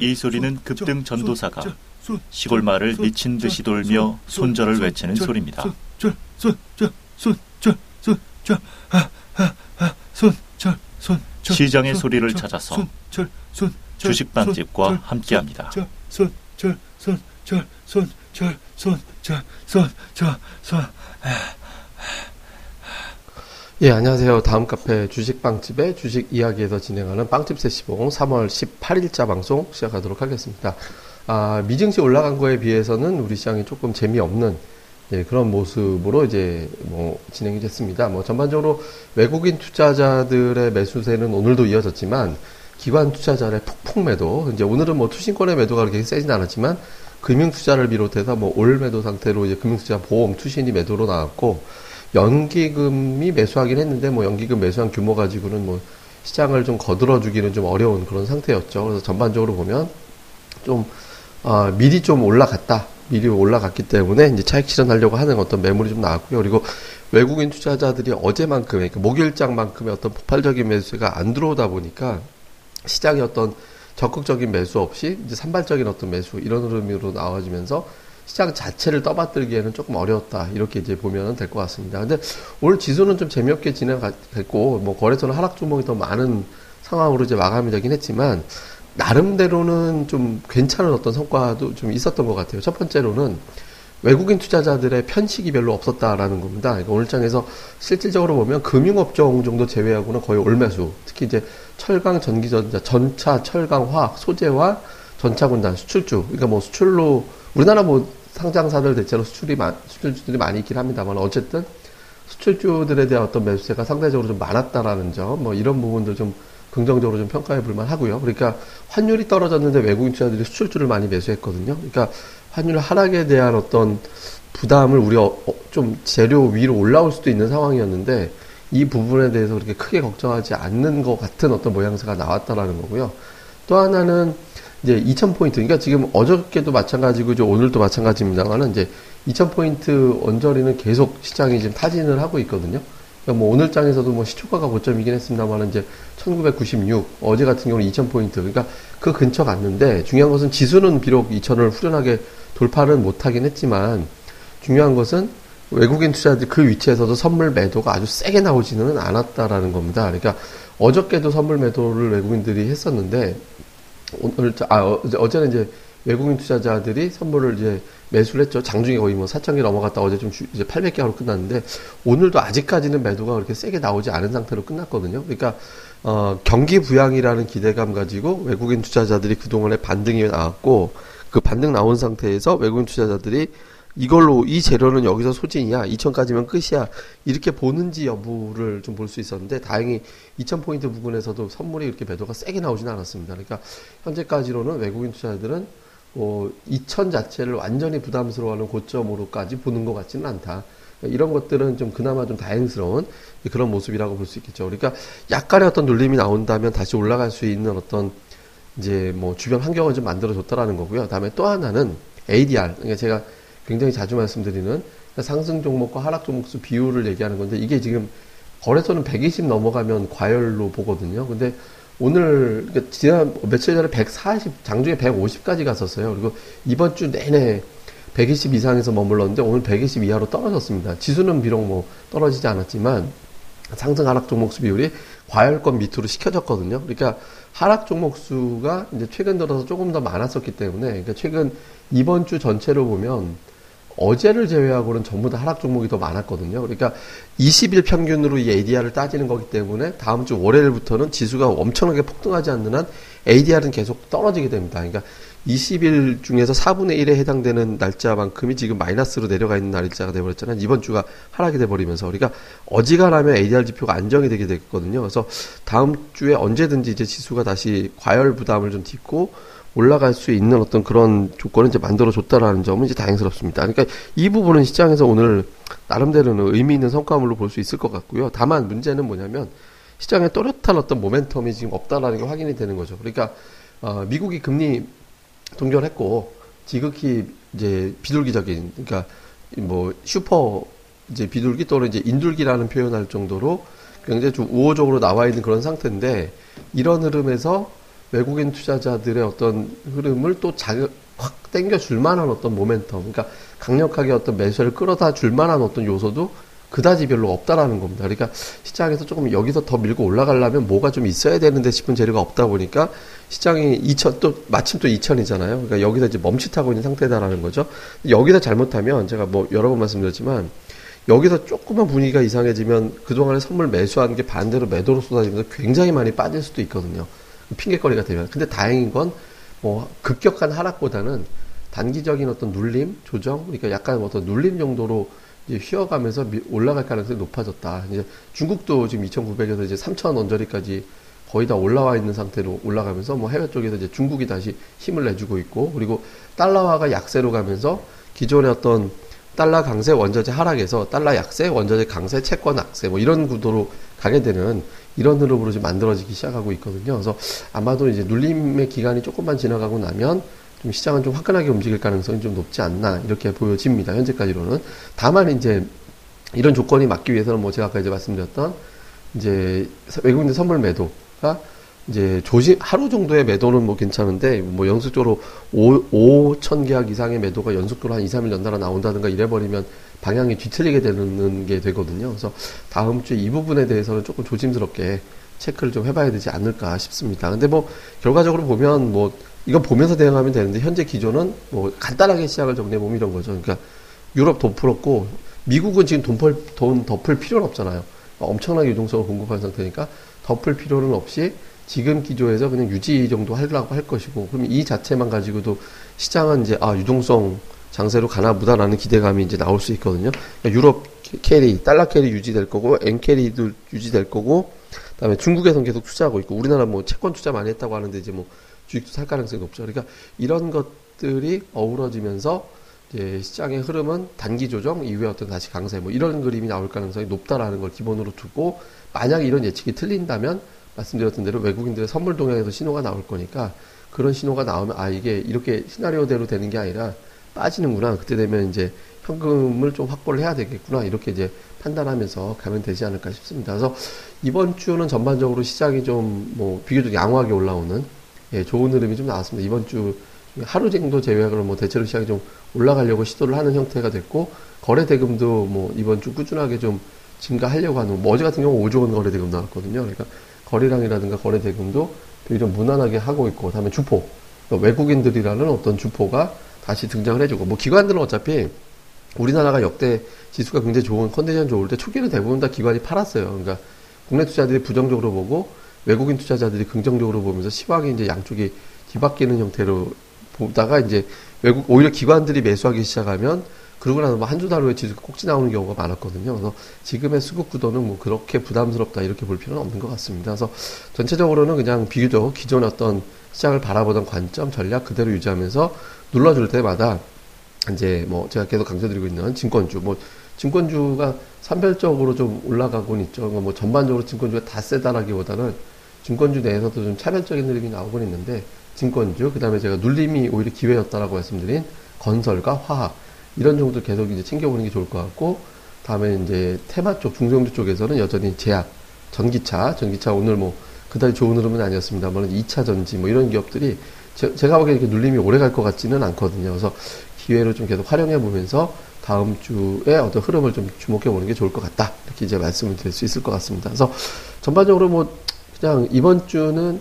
이 소리는 급등 전도사가 시골 마을을 미친 듯이 돌며 손절을 외치는 소리입니다. 시장의 소리를 찾아서 주식빵집과 함께합니다. 예, 안녕하세요. 다음 카페 주식빵집의 주식 이야기에서 진행하는 빵집 세시봉 3월 18일자 방송 시작하도록 하겠습니다. 아, 미증시 올라간 거에 비해서는 우리 시장이 조금 재미없는 예, 그런 모습으로 이제 뭐 진행이 됐습니다. 뭐 전반적으로 외국인 투자자들의 매수세는 오늘도 이어졌지만 기관 투자자의 폭풍 매도 이제 오늘은 뭐 투신권의 매도가 그렇게 세진 않았지만 금융 투자를 비롯해서 뭐 올 매도 상태로 이제 금융 투자 보험 투신이 매도로 나왔고 연기금이 매수하긴 했는데 뭐 연기금 매수한 규모 가지고는 뭐 시장을 좀 거들어 주기는 좀 어려운 그런 상태였죠. 그래서 전반적으로 보면 좀 어, 미리 좀 올라갔다. 미리 올라갔기 때문에 이제 차익 실현하려고 하는 어떤 매물이 좀 나왔고요. 그리고 외국인 투자자들이 어제만큼의 그러니까 목요일장만큼의 어떤 폭발적인 매수가 안 들어오다 보니까 시장의 어떤 적극적인 매수 없이 이제 산발적인 어떤 매수 이런 흐름으로 나와지면서 시장 자체를 떠받들기에는 조금 어려웠다 이렇게 이제 보면 될 것 같습니다. 근데 오늘 지수는 좀 재미없게 진행했고 뭐 거래소는 하락 종목이 더 많은 상황으로 이제 마감이 되긴 했지만 나름대로는 좀 괜찮은 어떤 성과도 좀 있었던 것 같아요. 첫 번째로는 외국인 투자자들의 편식이 별로 없었다라는 겁니다. 그러니까 오늘 장에서 실질적으로 보면 금융업종 정도 제외하고는 거의 올매수. 특히 이제 철강, 전기전자, 전차, 철강, 화학, 소재와 전차군단, 수출주. 그러니까 뭐 수출로 우리나라 뭐 상장사들 대체로 수출이 많, 수출주들이 많이 있긴 합니다만 어쨌든 수출주들에 대한 어떤 매수세가 상대적으로 좀 많았다라는 점, 뭐 이런 부분들 좀 긍정적으로 좀 평가해 볼 만 하고요. 그러니까 환율이 떨어졌는데 외국인 투자들이 수출주를 많이 매수했거든요. 그러니까 환율 하락에 대한 어떤 부담을 우리가 어, 좀 재료 위로 올라올 수도 있는 상황이었는데 이 부분에 대해서 그렇게 크게 걱정하지 않는 것 같은 어떤 모양새가 나왔다라는 거고요. 또 하나는 이제 2000포인트, 그러니까 지금 어저께도 마찬가지고 이제 오늘도 마찬가지입니다만은 이제 2000포인트 언저리는 계속 시장이 지금 타진을 하고 있거든요. 그러니까 뭐 오늘 장에서도 뭐 시초가가 고점이긴 했습니다만은 이제 1996, 어제 같은 경우는 2000 포인트. 그러니까 그 근처 갔는데 중요한 것은 지수는 비록 2000을 후련하게 돌파를 못하긴 했지만 중요한 것은 외국인 투자들 그 위치에서도 선물 매도가 아주 세게 나오지는 않았다라는 겁니다. 그러니까 어저께도 선물 매도를 외국인들이 했었는데 오늘 아 어제는 이제 외국인 투자자들이 선물을 이제 매수를 했죠. 장중에 거의 뭐 4,000개 넘어갔다 어제 좀 주, 이제 800개 하로 끝났는데 오늘도 아직까지는 매도가 그렇게 세게 나오지 않은 상태로 끝났거든요. 그러니까 어, 경기 부양이라는 기대감 가지고 외국인 투자자들이 그동안에 반등이 나왔고 그 반등 나온 상태에서 외국인 투자자들이 이걸로 이 재료는 여기서 소진이야 2천까지면 끝이야 이렇게 보는지 여부를 좀 볼 수 있었는데 다행히 2천 포인트 부근에서도 선물이 이렇게 매도가 세게 나오지는 않았습니다. 그러니까 현재까지로는 외국인 투자들은 뭐 2천 자체를 완전히 부담스러워하는 고점으로까지 보는 것 같지는 않다. 이런 것들은 좀 그나마 좀 다행스러운 그런 모습이라고 볼 수 있겠죠. 그러니까 약간의 어떤 눌림이 나온다면 다시 올라갈 수 있는 어떤 이제 뭐 주변 환경을 좀 만들어줬다라는 거고요. 다음에 또 하나는 ADR. 그러니까 제가 굉장히 자주 말씀드리는 상승 종목과 하락 종목수 비율을 얘기하는 건데 이게 지금 거래소는 120 넘어가면 과열로 보거든요. 근데 오늘 그러니까 지난 며칠 전에 140 장중에 150까지 갔었어요. 그리고 이번 주 내내 120 이상에서 머물렀는데 오늘 120 이하로 떨어졌습니다. 지수는 비록 뭐 떨어지지 않았지만 상승 하락 종목수 비율이 과열권 밑으로 시켜졌거든요. 그러니까 하락 종목수가 이제 최근 들어서 조금 더 많았었기 때문에 그러니까 최근 이번 주 전체로 보면 어제를 제외하고는 전부 다 하락 종목이 더 많았거든요. 그러니까 20일 평균으로 이 ADR을 따지는 거기 때문에 다음 주 월요일부터는 지수가 엄청나게 폭등하지 않는 한 ADR은 계속 떨어지게 됩니다. 그러니까 20일 중에서 4분의 1에 해당되는 날짜만큼이 지금 마이너스로 내려가 있는 날짜가 돼버렸잖아요. 이번 주가 하락이 돼버리면서. 그러니까 어지간하면 ADR 지표가 안정이 되게 됐거든요. 그래서 다음 주에 언제든지 이제 지수가 다시 과열 부담을 좀 딛고 올라갈 수 있는 어떤 그런 조건을 이제 만들어 줬다라는 점은 이제 다행스럽습니다. 그러니까 이 부분은 시장에서 오늘 나름대로는 의미 있는 성과물로 볼 수 있을 것 같고요. 다만 문제는 뭐냐면 시장에 또렷한 어떤 모멘텀이 지금 없다라는 게 확인이 되는 거죠. 그러니까 어, 미국이 금리 동결했고 지극히 이제 비둘기적인 그러니까 뭐 슈퍼 이제 비둘기 또는 이제 인둘기라는 표현할 정도로 굉장히 좀 우호적으로 나와 있는 그런 상태인데 이런 흐름에서 외국인 투자자들의 어떤 흐름을 또 자극 확 땡겨 줄 만한 어떤 모멘텀 그러니까 강력하게 어떤 매수를 끌어다 줄 만한 어떤 요소도 그다지 별로 없다라는 겁니다. 그러니까 시장에서 조금 여기서 더 밀고 올라가려면 뭐가 좀 있어야 되는데 싶은 재료가 없다 보니까 시장이 2000, 또 마침 또 2000이잖아요. 그러니까 여기서 이제 멈칫하고 있는 상태다라는 거죠. 여기서 잘못하면 제가 뭐 여러 번 말씀드렸지만 여기서 조금만 분위기가 이상해지면 그동안에 선물 매수한 게 반대로 매도로 쏟아지면서 굉장히 많이 빠질 수도 있거든요. 핑계거리가 되면. 근데 다행인 건 뭐 급격한 하락보다는 단기적인 어떤 눌림, 조정, 그러니까 약간 어떤 눌림 정도로 이제 휘어가면서 올라갈 가능성이 높아졌다. 이제 중국도 지금 2,900에서 이제 3,000 언저리까지 거의 다 올라와 있는 상태로 올라가면서 뭐 해외 쪽에서 이제 중국이 다시 힘을 내주고 있고 그리고 달러화가 약세로 가면서 기존의 어떤 달러 강세 원자재 하락에서 달러 약세 원자재 강세 채권 악세 뭐 이런 구도로 가게 되는 이런 흐름으로 지금 만들어지기 시작하고 있거든요. 그래서 아마도 이제 눌림의 기간이 조금만 지나가고 나면 좀 시장은 좀 화끈하게 움직일 가능성이 좀 높지 않나 이렇게 보여집니다. 현재까지로는. 다만 이제 이런 조건이 맞기 위해서는 뭐 제가 아까 이제 말씀드렸던 이제 외국인들 선물 매도가 이제 조심 하루 정도의 매도는 뭐 괜찮은데 뭐 연속적으로 5, 5천 계약 이상의 매도가 연속적으로 한 2, 3일 연달아 나온다든가 이래 버리면 방향이 뒤틀리게 되는 게 되거든요. 그래서 다음 주에 이 부분에 대해서는 조금 조심스럽게 체크를 좀 해봐야 되지 않을까 싶습니다. 근데 뭐 결과적으로 보면 뭐 이건 보면서 대응하면 되는데 현재 기조는 뭐 간단하게 시작을 정리해 보면 이런 거죠. 그러니까 유럽 돈 풀었고 미국은 지금 돈, 펄, 돈 덮을 필요는 없잖아요. 엄청나게 유동성을 공급한 상태니까 덮을 필요는 없이 지금 기조에서 그냥 유지 정도 하려고 할 것이고 그럼 이 자체만 가지고도 시장은 이제 아 유동성 장세로 가나 보다라는 기대감이 이제 나올 수 있거든요. 그러니까 유럽 carry, 달러 carry 유지될 거고 엔 carry도 유지될 거고 그다음에 중국에서는 계속 투자하고 있고 우리나라 뭐 채권 투자 많이 했다고 하는데 이제 뭐 주식도 살 가능성이 높죠. 그러니까 이런 것들이 어우러지면서 이제 시장의 흐름은 단기 조정 이후에 어떤 다시 강세 뭐 이런 그림이 나올 가능성이 높다라는 걸 기본으로 두고 만약 이런 예측이 틀린다면 말씀드렸던 대로 외국인들의 선물 동향에서 신호가 나올 거니까 그런 신호가 나오면 아 이게 이렇게 시나리오대로 되는 게 아니라 빠지는구나 그때 되면 이제 현금을 좀 확보를 해야 되겠구나 이렇게 이제 판단하면서 가면 되지 않을까 싶습니다. 그래서 이번 주는 전반적으로 시장이 좀 뭐 비교적 양호하게 올라오는 예, 좋은 흐름이 좀 나왔습니다. 이번 주 하루 정도 제외하고는 뭐 대체로 시장이 좀 올라가려고 시도를 하는 형태가 됐고 거래 대금도 뭐 이번 주 꾸준하게 좀 증가하려고 하는 뭐 어제 같은 경우 5조 원 거래 대금 나왔거든요. 그러니까 거래량이라든가 거래 대금도 되게 좀 무난하게 하고 있고 다음에 주포 외국인들이라는 어떤 주포가 다시 등장을 해주고 뭐 기관들은 어차피 우리나라가 역대 지수가 굉장히 좋은 컨디션 좋을 때 초기는 대부분 다 기관이 팔았어요. 그러니까 국내 투자들이 부정적으로 보고 외국인 투자자들이 긍정적으로 보면서 시황이 이제 양쪽이 뒤바뀌는 형태로 보다가 이제 외국 오히려 기관들이 매수하기 시작하면 그러고 나서 뭐 한두 달 후에 지수가 꼭지 나오는 경우가 많았거든요. 그래서 지금의 수급 구도는 뭐 그렇게 부담스럽다 이렇게 볼 필요는 없는 것 같습니다. 그래서 전체적으로는 그냥 비교적 기존의 어떤 시장을 바라보던 관점 전략 그대로 유지하면서 눌러줄 때마다 이제 뭐 제가 계속 강조드리고 있는 증권주 뭐 증권주가 산별적으로 좀 올라가곤 있죠. 뭐 전반적으로 증권주가 다 세다라기보다는 증권주 내에서도 좀 차별적인 흐름이 나오곤 있는데 증권주 그다음에 제가 눌림이 오히려 기회였다라고 말씀드린 건설과 화학 이런 정도 계속 이제 챙겨보는 게 좋을 것 같고 다음에 이제 테마 쪽 중소형주 쪽에서는 여전히 제약 전기차 전기차 오늘 뭐 그다지 좋은 흐름은 아니었습니다만 2차 전지 뭐 이런 기업들이 제, 가 보기에 이렇게 눌림이 오래 갈 것 같지는 않거든요. 그래서 기회를 좀 계속 활용해 보면서 다음 주에 어떤 흐름을 좀 주목해 보는 게 좋을 것 같다. 이렇게 이제 말씀을 드릴 수 있을 것 같습니다. 그래서 전반적으로 뭐 그냥 이번 주는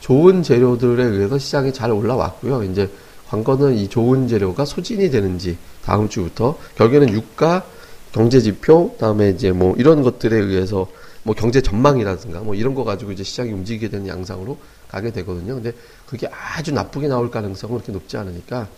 좋은 재료들에 의해서 시장이 잘 올라왔고요. 이제 관건은 이 좋은 재료가 소진이 되는지 다음 주부터 결국에는 유가 경제 지표 다음에 이제 뭐 이런 것들에 의해서 뭐 경제 전망이라든가 뭐 이런 거 가지고 이제 시장이 움직이게 되는 양상으로 가게 되거든요. 근데 그게 아주 나쁘게 나올 가능성은 그렇게 높지 않으니까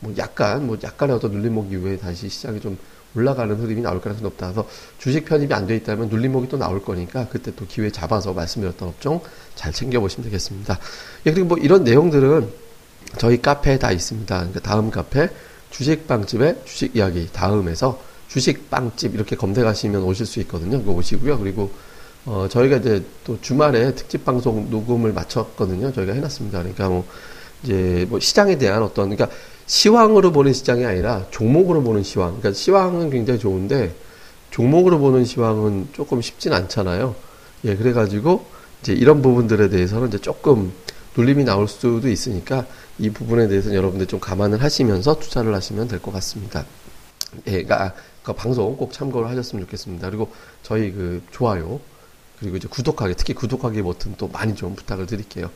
뭐 약간 뭐 약간의 어떤 눌림목 이후에 다시 시장이 좀 올라가는 흐름이 나올 가능성이 높다. 그래서 주식 편입이 안 돼 있다면 눌림목이 또 나올 거니까 그때 또 기회 잡아서 말씀드렸던 업종 잘 챙겨보시면 되겠습니다. 예, 그리고 뭐 이런 내용들은 저희 카페에 다 있습니다. 그러니까 다음 카페 주식빵집의 주식 이야기 다음에서 주식빵집 이렇게 검색하시면 오실 수 있거든요. 그거 오시고요. 그리고 어, 저희가 이제 또 주말에 특집 방송 녹음을 마쳤거든요. 저희가 해놨습니다. 그러니까 뭐 이제 뭐 시장에 대한 어떤 그러니까 시황으로 보는 시장이 아니라 종목으로 보는 시황. 그러니까 시황은 굉장히 좋은데 종목으로 보는 시황은 조금 쉽진 않잖아요. 예, 그래가지고 이제 이런 부분들에 대해서는 이제 조금 눌림이 나올 수도 있으니까 이 부분에 대해서는 여러분들 좀 감안을 하시면서 투자를 하시면 될 것 같습니다. 예, 그러니까 그 방송 꼭 참고를 하셨으면 좋겠습니다. 그리고 저희 그 좋아요 그리고 이제 구독하기 특히 구독하기 버튼 또 많이 좀 부탁을 드릴게요.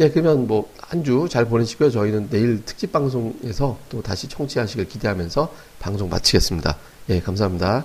예, 그러면 뭐 한 주 잘 보내시고요. 저희는 내일 특집 방송에서 또 다시 청취하시길 기대하면서 방송 마치겠습니다. 예, 감사합니다.